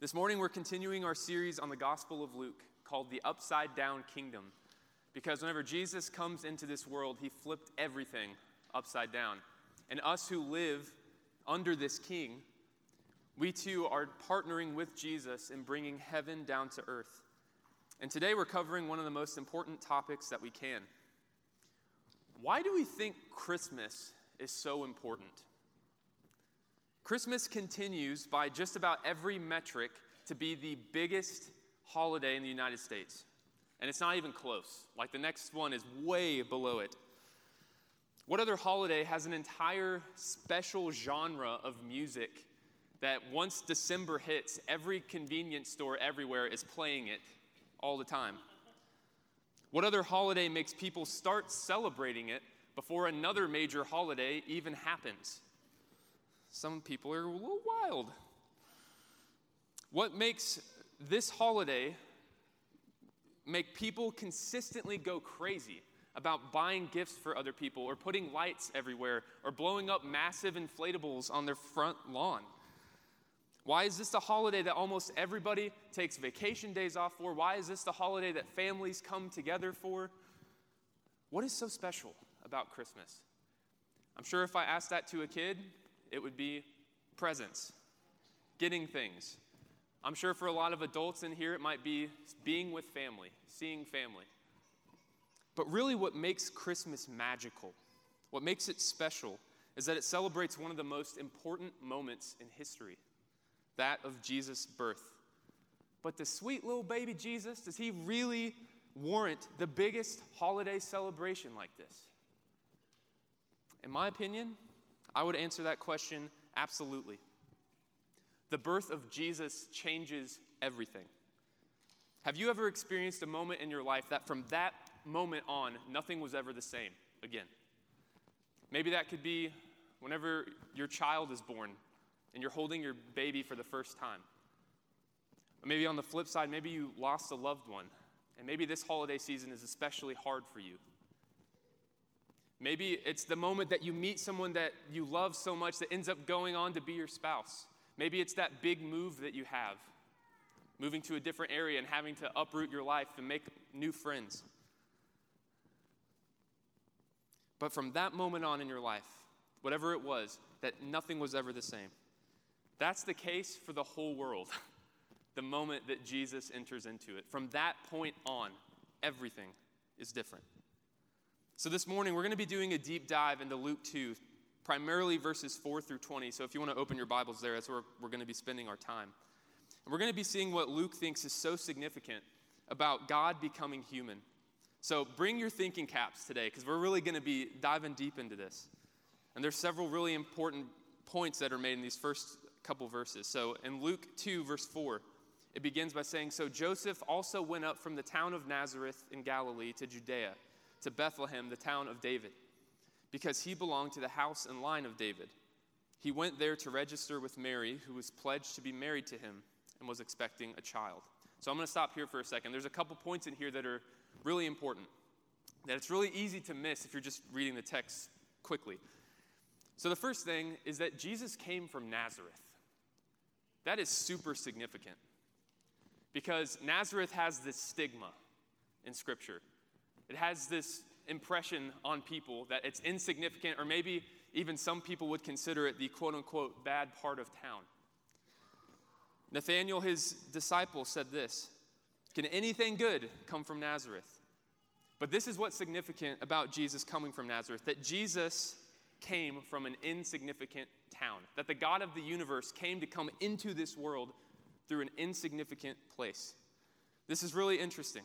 This morning, we're continuing our series on the Gospel of Luke called The Upside Down Kingdom. Because whenever Jesus comes into this world, he flipped everything upside down. And us who live under this king, we too are partnering with Jesus in bringing heaven down to earth. And today we're covering one of the most important topics that we can. Why do we think Christmas is so important? Christmas continues by just about every metric to be the biggest holiday in the United States. And it's not even close. Like the next one is way below it. What other holiday has an entire special genre of music that once December hits, every convenience store everywhere is playing it all the time? What other holiday makes people start celebrating it before another major holiday even happens? Some people are a little wild. What makes this holiday make people consistently go crazy about buying gifts for other people or putting lights everywhere or blowing up massive inflatables on their front lawn? Why is this the holiday that almost everybody takes vacation days off for? Why is this the holiday that families come together for? What is so special about Christmas? I'm sure if I asked that to a kid, it would be presents, getting things. I'm sure for a lot of adults in here, it might be being with family, seeing family. But really, what makes Christmas magical, what makes it special, is that it celebrates one of the most important moments in history that of Jesus' birth. But the sweet little baby Jesus, does he really warrant the biggest holiday celebration like this? In my opinion, I would answer that question absolutely. The birth of Jesus changes everything. Have you ever experienced a moment in your life that from that moment on, nothing was ever the same again? Maybe that could be whenever your child is born and you're holding your baby for the first time. Or maybe on the flip side, maybe you lost a loved one, and maybe this holiday season is especially hard for you. Maybe it's the moment that you meet someone that you love so much that ends up going on to be your spouse. Maybe it's that big move that you have, moving to a different area and having to uproot your life and make new friends. But from that moment on in your life, whatever it was, that nothing was ever the same. That's the case for the whole world, the moment that Jesus enters into it. From that point on, everything is different. So, this morning, we're going to be doing a deep dive into Luke 2, primarily verses 4 through 20. So, if you want to open your Bibles there, that's where we're going to be spending our time. And we're going to be seeing what Luke thinks is so significant about God becoming human. So, bring your thinking caps today, because we're really going to be diving deep into this. And there's several really important points that are made in these first couple verses. So, in Luke 2, verse 4, it begins by saying So Joseph also went up from the town of Nazareth in Galilee to Judea to Bethlehem, the town of David, because he belonged to the house and line of David. He went there to register with Mary, who was pledged to be married to him and was expecting a child. So I'm going to stop here for a second. There's a couple points in here that are really important, that it's really easy to miss if you're just reading the text quickly. So the first thing is that Jesus came from Nazareth. That is super significant because Nazareth has this stigma in Scripture. It has this impression on people that it's insignificant, or maybe even some people would consider it the quote unquote bad part of town. Nathanael, his disciple, said this Can anything good come from Nazareth? But this is what's significant about Jesus coming from Nazareth that Jesus came from an insignificant town, that the God of the universe came to come into this world through an insignificant place. This is really interesting.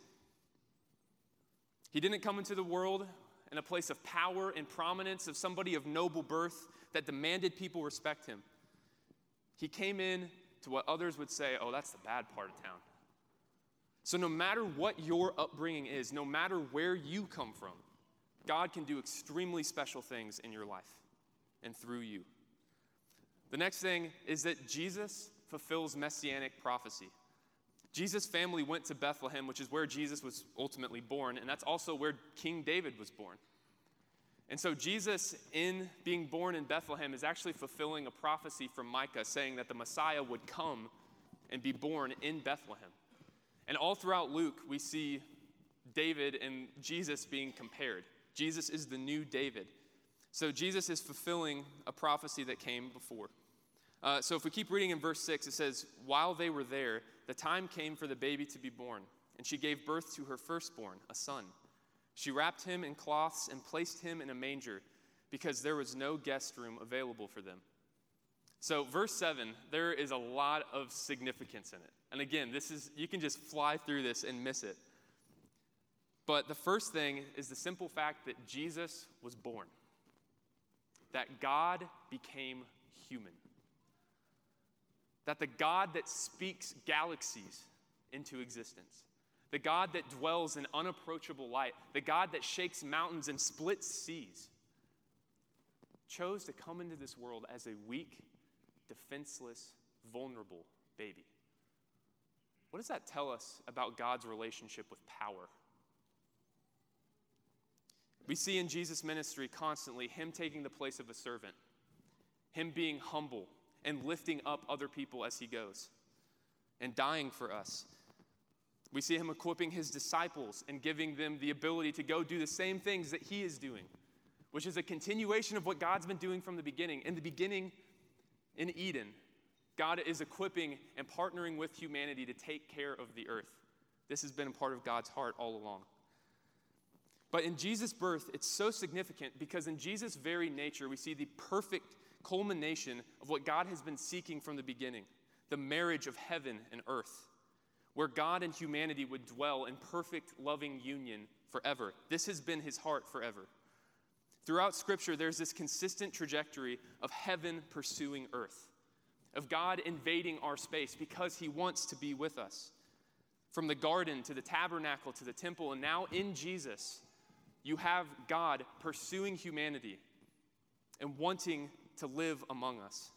He didn't come into the world in a place of power and prominence of somebody of noble birth that demanded people respect him. He came in to what others would say, oh, that's the bad part of town. So, no matter what your upbringing is, no matter where you come from, God can do extremely special things in your life and through you. The next thing is that Jesus fulfills messianic prophecy. Jesus' family went to Bethlehem, which is where Jesus was ultimately born, and that's also where King David was born. And so, Jesus, in being born in Bethlehem, is actually fulfilling a prophecy from Micah saying that the Messiah would come and be born in Bethlehem. And all throughout Luke, we see David and Jesus being compared. Jesus is the new David. So Jesus is fulfilling a prophecy that came before. Uh, so if we keep reading in verse 6, it says, While they were there, the time came for the baby to be born, and she gave birth to her firstborn, a son. She wrapped him in cloths and placed him in a manger because there was no guest room available for them. So, verse 7, there is a lot of significance in it. And again, this is you can just fly through this and miss it. But the first thing is the simple fact that Jesus was born. That God became human. That the God that speaks galaxies into existence, the God that dwells in unapproachable light, the God that shakes mountains and splits seas, chose to come into this world as a weak, defenseless, vulnerable baby. What does that tell us about God's relationship with power? We see in Jesus' ministry constantly him taking the place of a servant, him being humble and lifting up other people as he goes, and dying for us. We see him equipping his disciples and giving them the ability to go do the same things that he is doing, which is a continuation of what God's been doing from the beginning. In the beginning, in Eden, God is equipping and partnering with humanity to take care of the earth. This has been a part of God's heart all along. But in Jesus' birth, it's so significant because in Jesus' very nature, we see the perfect culmination of what God has been seeking from the beginning the marriage of heaven and earth, where God and humanity would dwell in perfect, loving union forever. This has been his heart forever. Throughout Scripture, there's this consistent trajectory of heaven pursuing earth, of God invading our space because He wants to be with us. From the garden to the tabernacle to the temple, and now in Jesus, you have God pursuing humanity and wanting to live among us.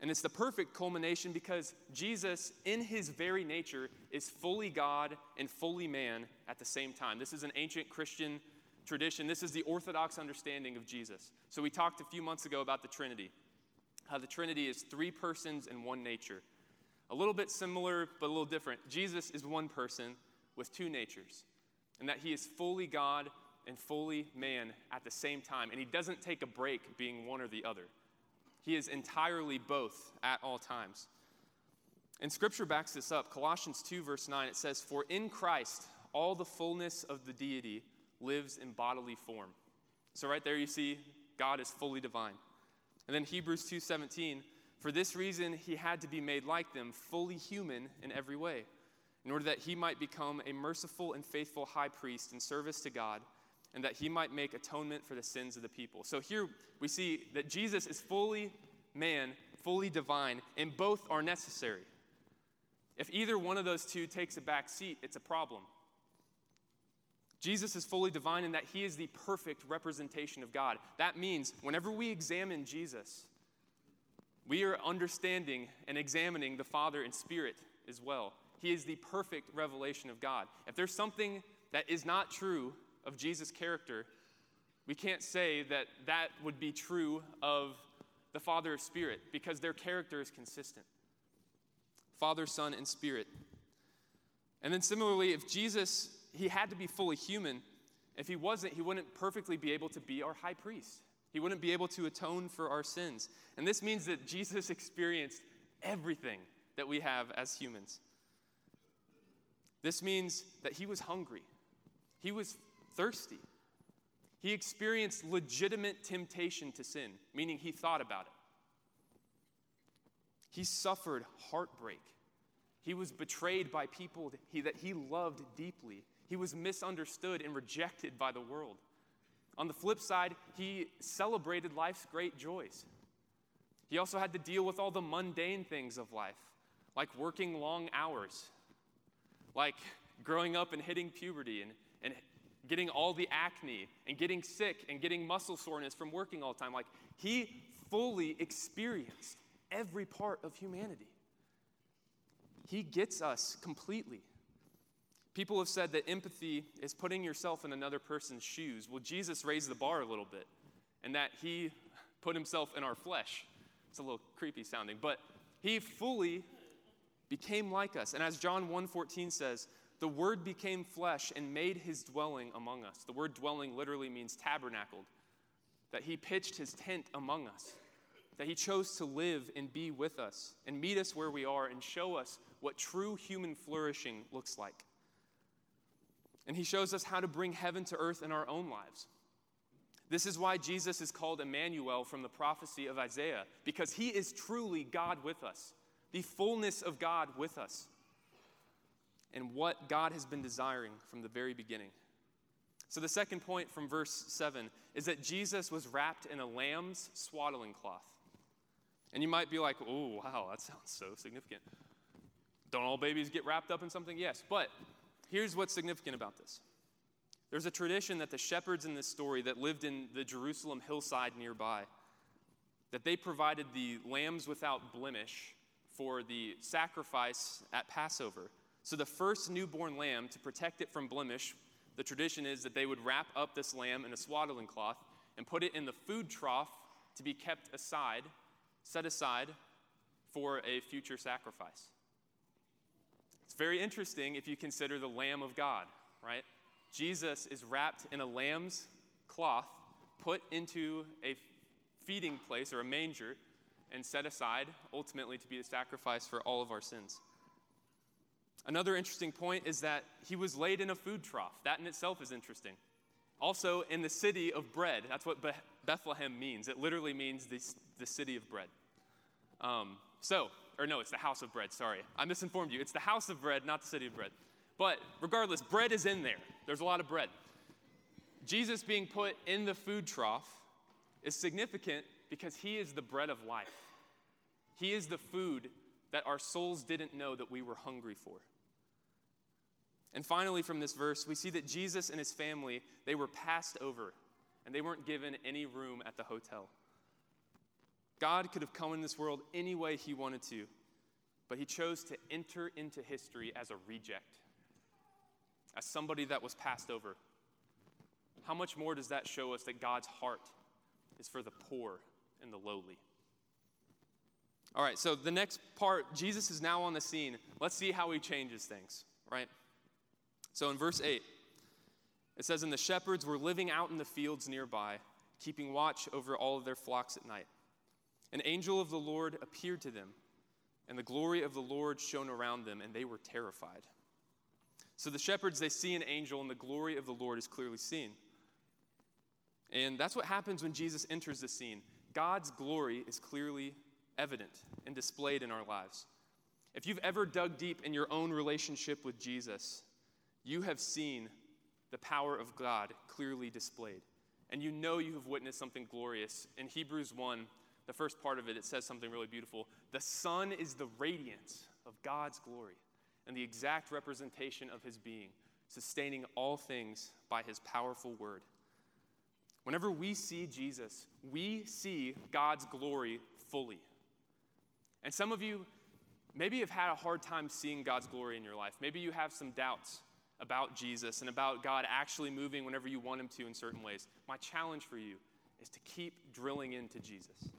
And it's the perfect culmination because Jesus, in his very nature, is fully God and fully man at the same time. This is an ancient Christian tradition. This is the Orthodox understanding of Jesus. So, we talked a few months ago about the Trinity, how the Trinity is three persons and one nature. A little bit similar, but a little different. Jesus is one person with two natures, and that he is fully God and fully man at the same time. And he doesn't take a break being one or the other, he is entirely both at all times. And scripture backs this up. Colossians 2, verse 9, it says, For in Christ all the fullness of the deity lives in bodily form. So right there you see God is fully divine. And then Hebrews 2:17, for this reason he had to be made like them, fully human in every way, in order that he might become a merciful and faithful high priest in service to God, and that he might make atonement for the sins of the people. So here we see that Jesus is fully man, fully divine, and both are necessary. If either one of those two takes a back seat, it's a problem. Jesus is fully divine in that he is the perfect representation of God. That means whenever we examine Jesus, we are understanding and examining the Father in spirit as well. He is the perfect revelation of God. If there's something that is not true of Jesus' character, we can't say that that would be true of the Father of Spirit because their character is consistent Father, Son, and Spirit. And then similarly, if Jesus he had to be fully human. If he wasn't, he wouldn't perfectly be able to be our high priest. He wouldn't be able to atone for our sins. And this means that Jesus experienced everything that we have as humans. This means that he was hungry, he was thirsty. He experienced legitimate temptation to sin, meaning he thought about it. He suffered heartbreak. He was betrayed by people that he, that he loved deeply. He was misunderstood and rejected by the world. On the flip side, he celebrated life's great joys. He also had to deal with all the mundane things of life, like working long hours, like growing up and hitting puberty and, and getting all the acne and getting sick and getting muscle soreness from working all the time. Like he fully experienced every part of humanity. He gets us completely. People have said that empathy is putting yourself in another person's shoes. Well, Jesus raised the bar a little bit, and that he put himself in our flesh. It's a little creepy sounding, but he fully became like us. And as John 1:14 says, the word became flesh and made his dwelling among us. The word dwelling literally means tabernacled. That he pitched his tent among us. That he chose to live and be with us and meet us where we are and show us what true human flourishing looks like. And he shows us how to bring heaven to earth in our own lives. This is why Jesus is called Emmanuel from the prophecy of Isaiah, because he is truly God with us, the fullness of God with us, and what God has been desiring from the very beginning. So, the second point from verse 7 is that Jesus was wrapped in a lamb's swaddling cloth. And you might be like, oh, wow, that sounds so significant. Don't all babies get wrapped up in something? Yes, but here's what's significant about this there's a tradition that the shepherds in this story that lived in the Jerusalem hillside nearby, that they provided the lambs without blemish for the sacrifice at Passover. So the first newborn lamb, to protect it from blemish, the tradition is that they would wrap up this lamb in a swaddling cloth and put it in the food trough to be kept aside, set aside for a future sacrifice. It's very interesting if you consider the Lamb of God, right? Jesus is wrapped in a lamb's cloth, put into a feeding place or a manger, and set aside ultimately to be the sacrifice for all of our sins. Another interesting point is that he was laid in a food trough. That in itself is interesting. Also, in the city of bread. That's what Bethlehem means. It literally means the, the city of bread. Um, so, or no, it's the house of bread, sorry. I misinformed you. It's the house of bread, not the city of bread. But regardless, bread is in there. There's a lot of bread. Jesus being put in the food trough is significant because he is the bread of life. He is the food that our souls didn't know that we were hungry for. And finally from this verse, we see that Jesus and his family, they were passed over and they weren't given any room at the hotel. God could have come in this world any way he wanted to, but he chose to enter into history as a reject as somebody that was passed over. How much more does that show us that God's heart is for the poor and the lowly? All right, so the next part, Jesus is now on the scene. Let's see how he changes things, right? So in verse 8, it says, And the shepherds were living out in the fields nearby, keeping watch over all of their flocks at night. An angel of the Lord appeared to them, and the glory of the Lord shone around them, and they were terrified. So the shepherds, they see an angel, and the glory of the Lord is clearly seen. And that's what happens when Jesus enters the scene. God's glory is clearly evident and displayed in our lives. If you've ever dug deep in your own relationship with Jesus, you have seen the power of God clearly displayed. And you know you have witnessed something glorious. In Hebrews 1, the first part of it, it says something really beautiful. The Son is the radiance of God's glory and the exact representation of his being, sustaining all things by his powerful word. Whenever we see Jesus, we see God's glory fully. And some of you maybe have had a hard time seeing God's glory in your life. Maybe you have some doubts about Jesus and about God actually moving whenever you want him to in certain ways. My challenge for you is to keep drilling into Jesus.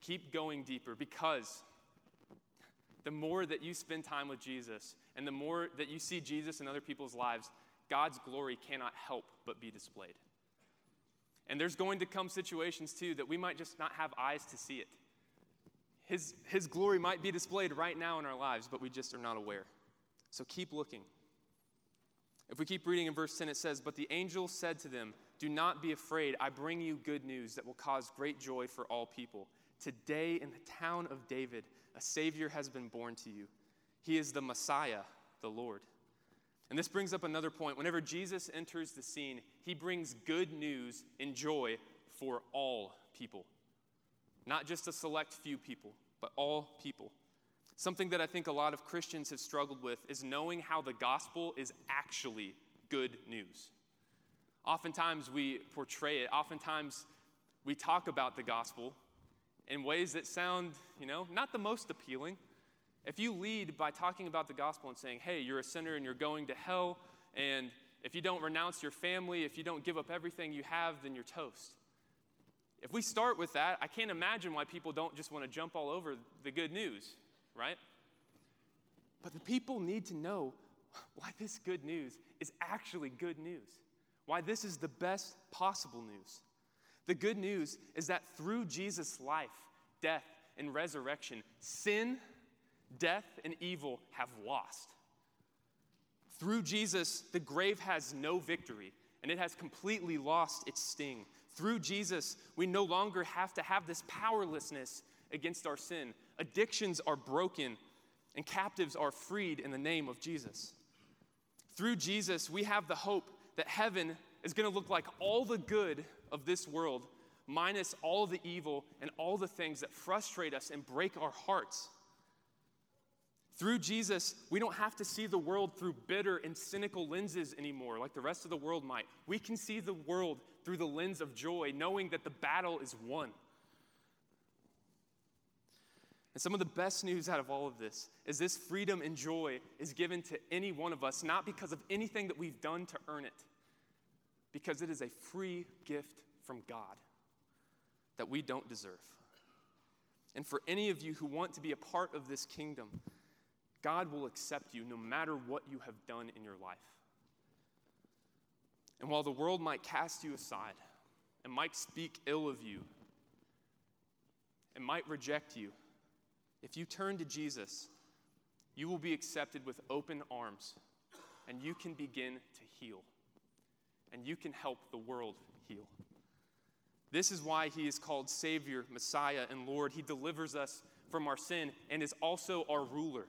Keep going deeper because the more that you spend time with Jesus and the more that you see Jesus in other people's lives, God's glory cannot help but be displayed. And there's going to come situations too that we might just not have eyes to see it. His, his glory might be displayed right now in our lives, but we just are not aware. So keep looking. If we keep reading in verse 10, it says, But the angel said to them, Do not be afraid. I bring you good news that will cause great joy for all people. Today in the town of David, a Savior has been born to you. He is the Messiah, the Lord. And this brings up another point. Whenever Jesus enters the scene, he brings good news and joy for all people, not just a select few people, but all people. Something that I think a lot of Christians have struggled with is knowing how the gospel is actually good news. Oftentimes we portray it, oftentimes we talk about the gospel, in ways that sound, you know, not the most appealing. If you lead by talking about the gospel and saying, hey, you're a sinner and you're going to hell, and if you don't renounce your family, if you don't give up everything you have, then you're toast. If we start with that, I can't imagine why people don't just want to jump all over the good news, right? But the people need to know why this good news is actually good news, why this is the best possible news. The good news is that through Jesus' life, death, and resurrection, sin, death, and evil have lost. Through Jesus, the grave has no victory, and it has completely lost its sting. Through Jesus, we no longer have to have this powerlessness against our sin. Addictions are broken, and captives are freed in the name of Jesus. Through Jesus, we have the hope that heaven is going to look like all the good of this world, minus all the evil and all the things that frustrate us and break our hearts. Through Jesus, we don't have to see the world through bitter and cynical lenses anymore, like the rest of the world might. We can see the world through the lens of joy, knowing that the battle is won. And some of the best news out of all of this is this freedom and joy is given to any one of us, not because of anything that we've done to earn it, because it is a free gift from God that we don't deserve. And for any of you who want to be a part of this kingdom, God will accept you no matter what you have done in your life. And while the world might cast you aside and might speak ill of you and might reject you, if you turn to Jesus, you will be accepted with open arms and you can begin to heal. And you can help the world heal. This is why he is called Savior, Messiah, and Lord. He delivers us from our sin and is also our ruler.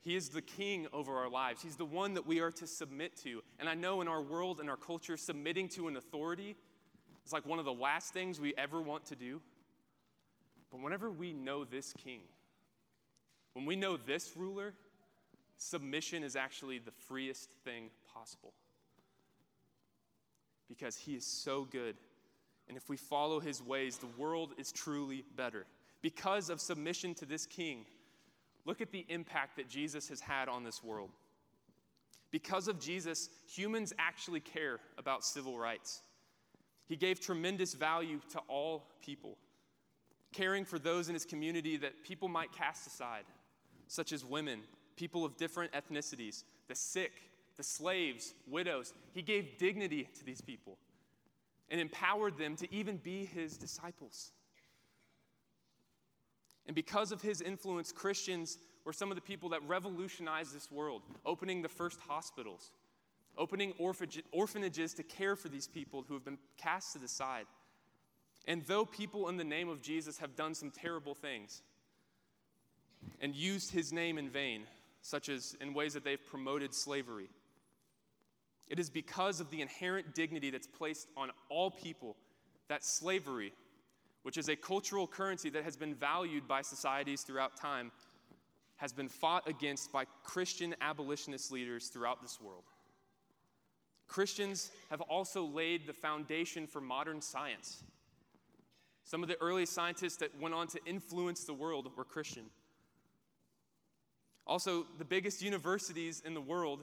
He is the king over our lives. He's the one that we are to submit to. And I know in our world and our culture, submitting to an authority is like one of the last things we ever want to do. But whenever we know this king, when we know this ruler, submission is actually the freest thing possible. Because he is so good. And if we follow his ways, the world is truly better. Because of submission to this king, look at the impact that Jesus has had on this world. Because of Jesus, humans actually care about civil rights. He gave tremendous value to all people caring for those in his community that people might cast aside, such as women, people of different ethnicities, the sick, the slaves, widows. He gave dignity to these people and empowered them to even be his disciples. And because of his influence, Christians were some of the people that revolutionized this world, opening the first hospitals, opening orphanages to care for these people who have been cast to the side. And though people in the name of Jesus have done some terrible things and used his name in vain, such as in ways that they've promoted slavery, it is because of the inherent dignity that's placed on all people that slavery, which is a cultural currency that has been valued by societies throughout time, has been fought against by Christian abolitionist leaders throughout this world. Christians have also laid the foundation for modern science some of the early scientists that went on to influence the world were Christian. Also, the biggest universities in the world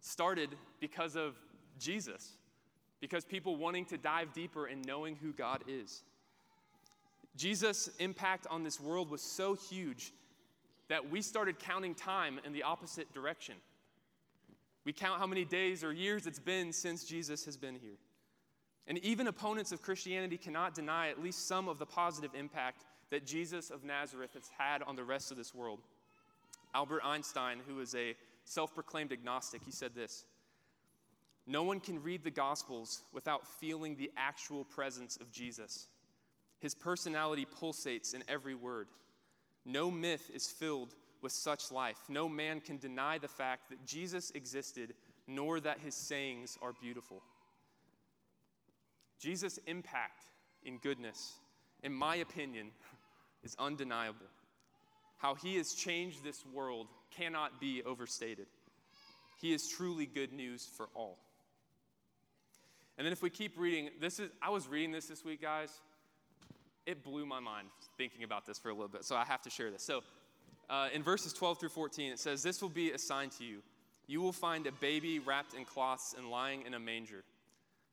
started because of Jesus, because people wanting to dive deeper and knowing who God is. Jesus' impact on this world was so huge that we started counting time in the opposite direction. We count how many days or years it's been since Jesus has been here. And even opponents of Christianity cannot deny at least some of the positive impact that Jesus of Nazareth has had on the rest of this world. Albert Einstein, who is a self proclaimed agnostic, he said this No one can read the Gospels without feeling the actual presence of Jesus. His personality pulsates in every word. No myth is filled with such life. No man can deny the fact that Jesus existed, nor that his sayings are beautiful. Jesus' impact in goodness, in my opinion, is undeniable. How he has changed this world cannot be overstated. He is truly good news for all. And then if we keep reading, this is I was reading this this week, guys. It blew my mind thinking about this for a little bit, so I have to share this. So, uh, in verses 12 through 14, it says, This will be a sign to you. You will find a baby wrapped in cloths and lying in a manger.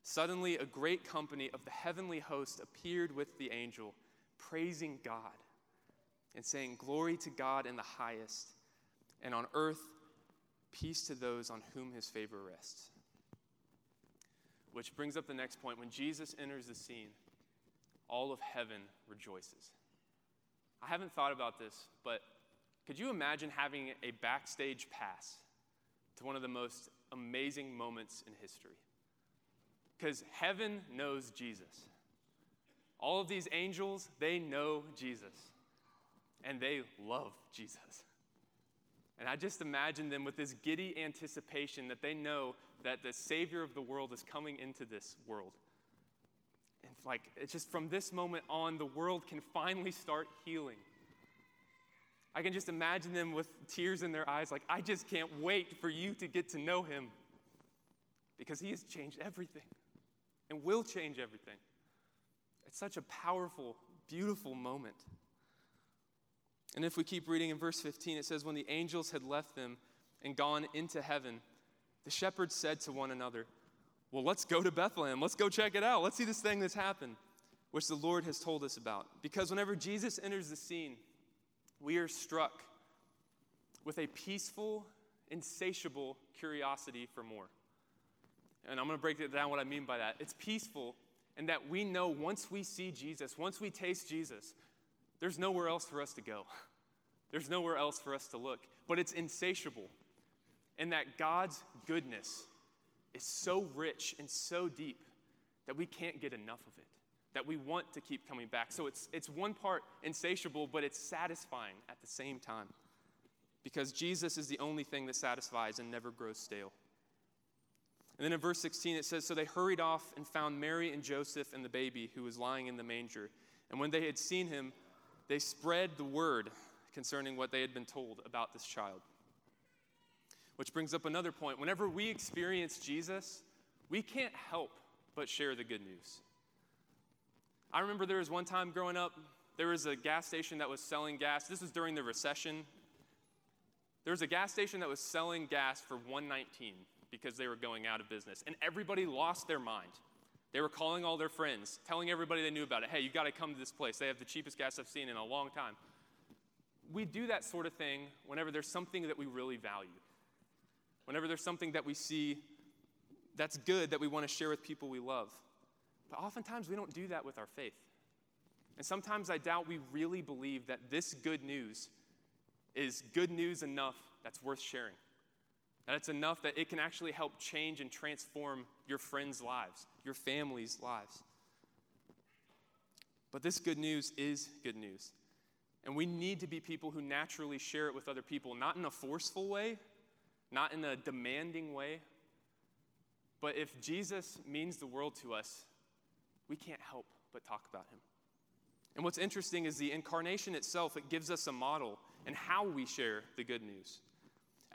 Suddenly, a great company of the heavenly host appeared with the angel, praising God and saying, Glory to God in the highest, and on earth, peace to those on whom his favor rests. Which brings up the next point. When Jesus enters the scene, all of heaven rejoices. I haven't thought about this, but could you imagine having a backstage pass to one of the most amazing moments in history? Because heaven knows Jesus. All of these angels, they know Jesus. And they love Jesus. And I just imagine them with this giddy anticipation that they know that the Savior of the world is coming into this world. And like, it's just from this moment on, the world can finally start healing. I can just imagine them with tears in their eyes, like, I just can't wait for you to get to know him because he has changed everything and will change everything. It's such a powerful, beautiful moment. And if we keep reading in verse 15, it says, When the angels had left them and gone into heaven, the shepherds said to one another, Well, let's go to Bethlehem. Let's go check it out. Let's see this thing that's happened, which the Lord has told us about. Because whenever Jesus enters the scene, we are struck with a peaceful, insatiable curiosity for more. And I'm going to break it down what I mean by that. It's peaceful and that we know once we see Jesus, once we taste Jesus, there's nowhere else for us to go. There's nowhere else for us to look. But it's insatiable. And that God's goodness is so rich and so deep that we can't get enough of it, that we want to keep coming back. So it's, it's one part insatiable, but it's satisfying at the same time. Because Jesus is the only thing that satisfies and never grows stale. And then in verse 16 it says So they hurried off and found Mary and Joseph and the baby who was lying in the manger. And when they had seen him, they spread the word concerning what they had been told about this child. Which brings up another point. Whenever we experience Jesus, we can't help but share the good news. I remember there was one time growing up, there was a gas station that was selling gas. This was during the recession. There was a gas station that was selling gas for 119 because they were going out of business. And everybody lost their mind. They were calling all their friends, telling everybody they knew about it, hey, you got to come to this place. They have the cheapest gas I've seen in a long time. We do that sort of thing whenever there's something that we really value. Whenever there's something that we see that's good that we want to share with people we love. But oftentimes we don't do that with our faith. And sometimes I doubt we really believe that this good news is good news enough that's worth sharing. That it's enough that it can actually help change and transform your friends' lives, your family's lives. But this good news is good news. And we need to be people who naturally share it with other people, not in a forceful way, not in a demanding way. But if Jesus means the world to us, we can't help but talk about him. And what's interesting is the incarnation itself, it gives us a model and how we share the good news.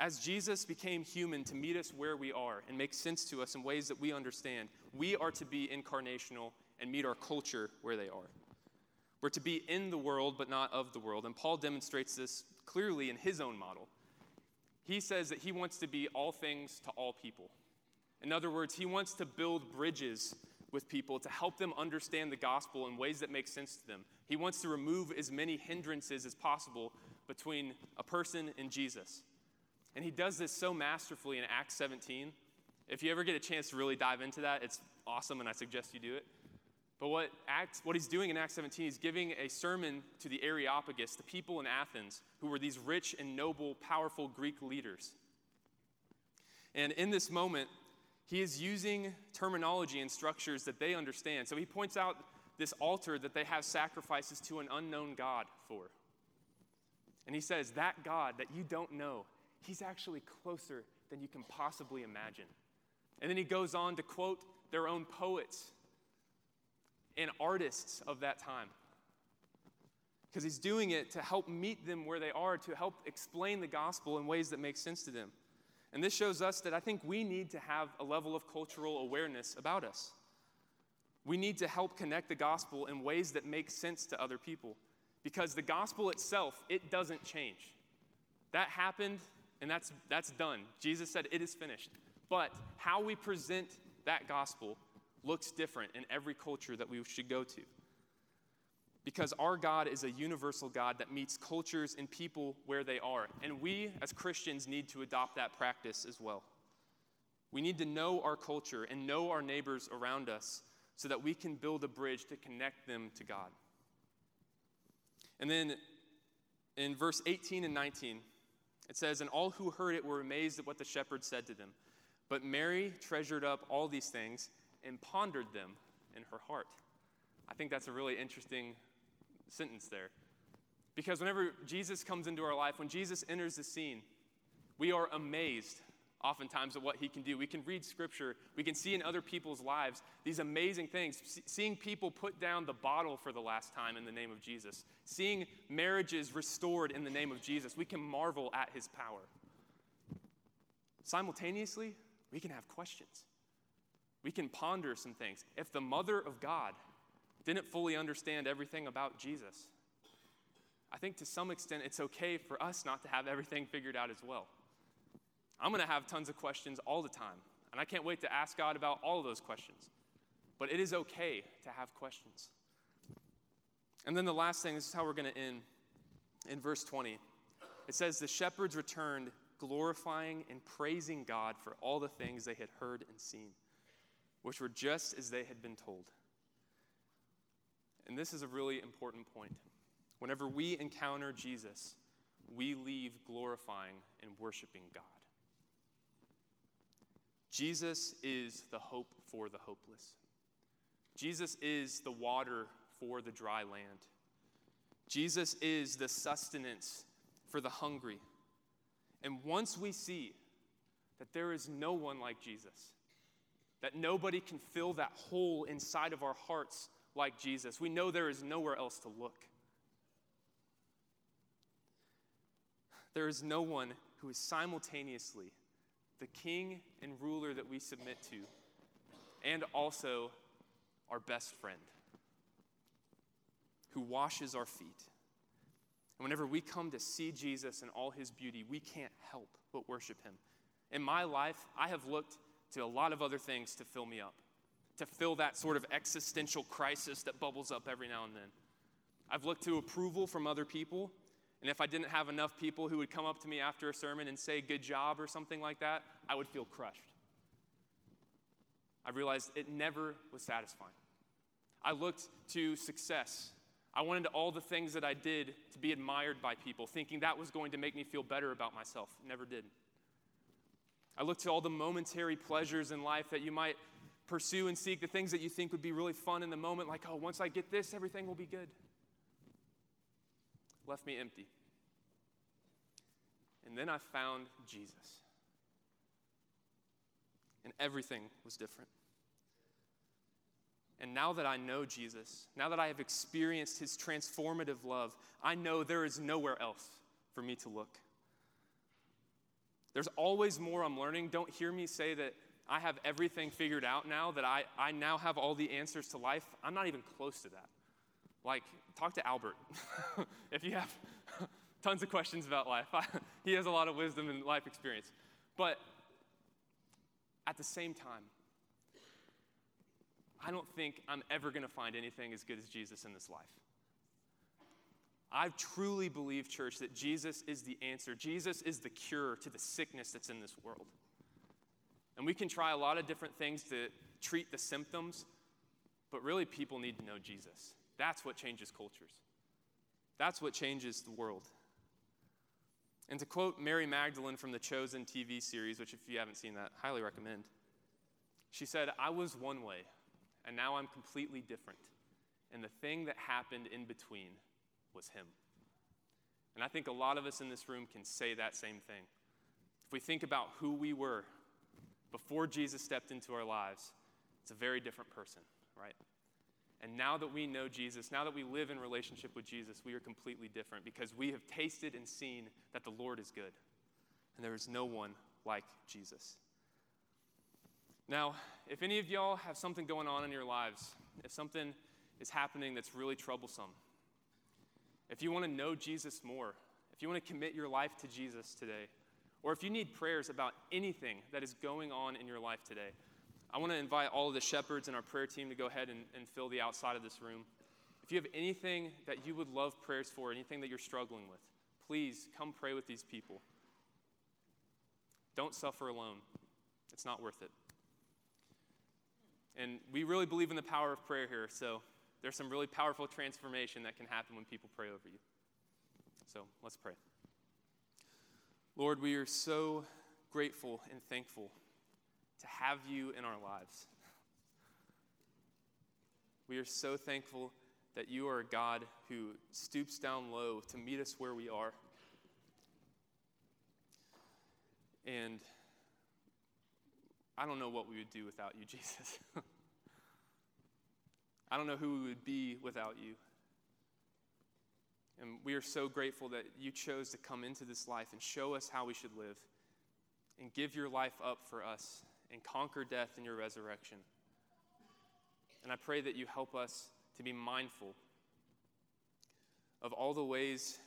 As Jesus became human to meet us where we are and make sense to us in ways that we understand, we are to be incarnational and meet our culture where they are. We're to be in the world, but not of the world. And Paul demonstrates this clearly in his own model. He says that he wants to be all things to all people. In other words, he wants to build bridges with people to help them understand the gospel in ways that make sense to them. He wants to remove as many hindrances as possible between a person and Jesus. And he does this so masterfully in Acts 17. If you ever get a chance to really dive into that, it's awesome, and I suggest you do it. But what, Acts, what he's doing in Acts 17 is giving a sermon to the Areopagus, the people in Athens, who were these rich and noble, powerful Greek leaders. And in this moment, he is using terminology and structures that they understand. So he points out this altar that they have sacrifices to an unknown God for. And he says, That God that you don't know he's actually closer than you can possibly imagine. And then he goes on to quote their own poets and artists of that time. Because he's doing it to help meet them where they are, to help explain the gospel in ways that make sense to them. And this shows us that I think we need to have a level of cultural awareness about us. We need to help connect the gospel in ways that make sense to other people. Because the gospel itself, it doesn't change. That happened and that's, that's done. Jesus said, It is finished. But how we present that gospel looks different in every culture that we should go to. Because our God is a universal God that meets cultures and people where they are. And we, as Christians, need to adopt that practice as well. We need to know our culture and know our neighbors around us so that we can build a bridge to connect them to God. And then in verse 18 and 19, it says, And all who heard it were amazed at what the shepherd said to them. But Mary treasured up all these things and pondered them in her heart. I think that's a really interesting sentence there. Because whenever Jesus comes into our life, when Jesus enters the scene, we are amazed oftentimes at what he can do. We can read scripture, we can see in other people's lives these amazing things. seeing people put down the bottle for the last time in the name of Jesus, seeing marriages restored in the name of Jesus, we can marvel at his power. Simultaneously, we can have questions. We can ponder some things. If the mother of God didn't fully understand everything about Jesus, I think to some extent it's okay for us not to have everything figured out as well. I'm going to have tons of questions all the time, and I can't wait to ask God about all of those questions. But it is okay to have questions. And then the last thing, this is how we're going to end in verse 20. It says, The shepherds returned, glorifying and praising God for all the things they had heard and seen, which were just as they had been told. And this is a really important point. Whenever we encounter Jesus, we leave glorifying and worshiping God. Jesus is the hope for the hopeless. Jesus is the water for the dry land. Jesus is the sustenance for the hungry. And once we see that there is no one like Jesus, that nobody can fill that hole inside of our hearts like Jesus. We know there is nowhere else to look. There is no one who is simultaneously the king and ruler that we submit to, and also our best friend who washes our feet. And whenever we come to see Jesus in all his beauty, we can't help but worship him. In my life, I have looked to a lot of other things to fill me up to fill that sort of existential crisis that bubbles up every now and then. I've looked to approval from other people, and if I didn't have enough people who would come up to me after a sermon and say, Good job, or something like that, I would feel crushed. I realized it never was satisfying. I looked to success. I wanted all the things that I did to be admired by people, thinking that was going to make me feel better about myself. never did. I looked to all the momentary pleasures in life that you might pursue and seek the things that you think would be really fun in the moment, like, oh, once I get this, everything will be good. Left me empty. And then I found Jesus. And everything was different. And now that I know Jesus, now that I have experienced his transformative love, I know there is nowhere else for me to look. There's always more I'm learning. Don't hear me say that I have everything figured out now, that I, I now have all the answers to life, I'm not even close to that. Like, talk to Albert if you have tons of questions about life. he has a lot of wisdom and life experience. But at the same time, I don't think I'm ever going to find anything as good as Jesus in this life. I truly believe, church, that Jesus is the answer. Jesus is the cure to the sickness that's in this world. And we can try a lot of different things to treat the symptoms, but really people need to know Jesus. That's what changes cultures. That's what changes the world. And to quote Mary Magdalene from the Chosen TV series, which, if you haven't seen that, highly recommend, she said, I was one way, and now I'm completely different. And the thing that happened in between was Him. And I think a lot of us in this room can say that same thing. If we think about who we were before Jesus stepped into our lives, it's a very different person, right? And now that we know Jesus, now that we live in relationship with Jesus, we are completely different because we have tasted and seen that the Lord is good. And there is no one like Jesus. Now, if any of y'all have something going on in your lives, if something is happening that's really troublesome, if you want to know Jesus more, if you want to commit your life to Jesus today, or if you need prayers about anything that is going on in your life today, I want to invite all of the shepherds and our prayer team to go ahead and, and fill the outside of this room. If you have anything that you would love prayers for, anything that you're struggling with, please come pray with these people. Don't suffer alone, it's not worth it. And we really believe in the power of prayer here, so there's some really powerful transformation that can happen when people pray over you. So let's pray. Lord, we are so grateful and thankful to have you in our lives. We are so thankful that you are a God who stoops down low to meet us where we are. And I don't know what we would do without you, Jesus. I don't know who we would be without you. And we are so grateful that you chose to come into this life and show us how we should live and give your life up for us and conquer death in your resurrection. And I pray that you help us to be mindful of all the ways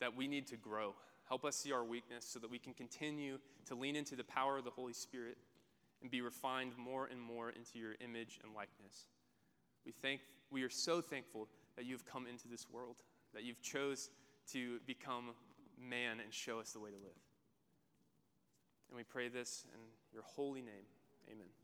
that we need to grow. Help us see our weakness so that we can continue to lean into the power of the Holy Spirit and be refined more and more into your image and likeness. We thank we are so thankful that you've come into this world, that you've chose to become man and show us the way to live. And we pray this in your holy name. Amen.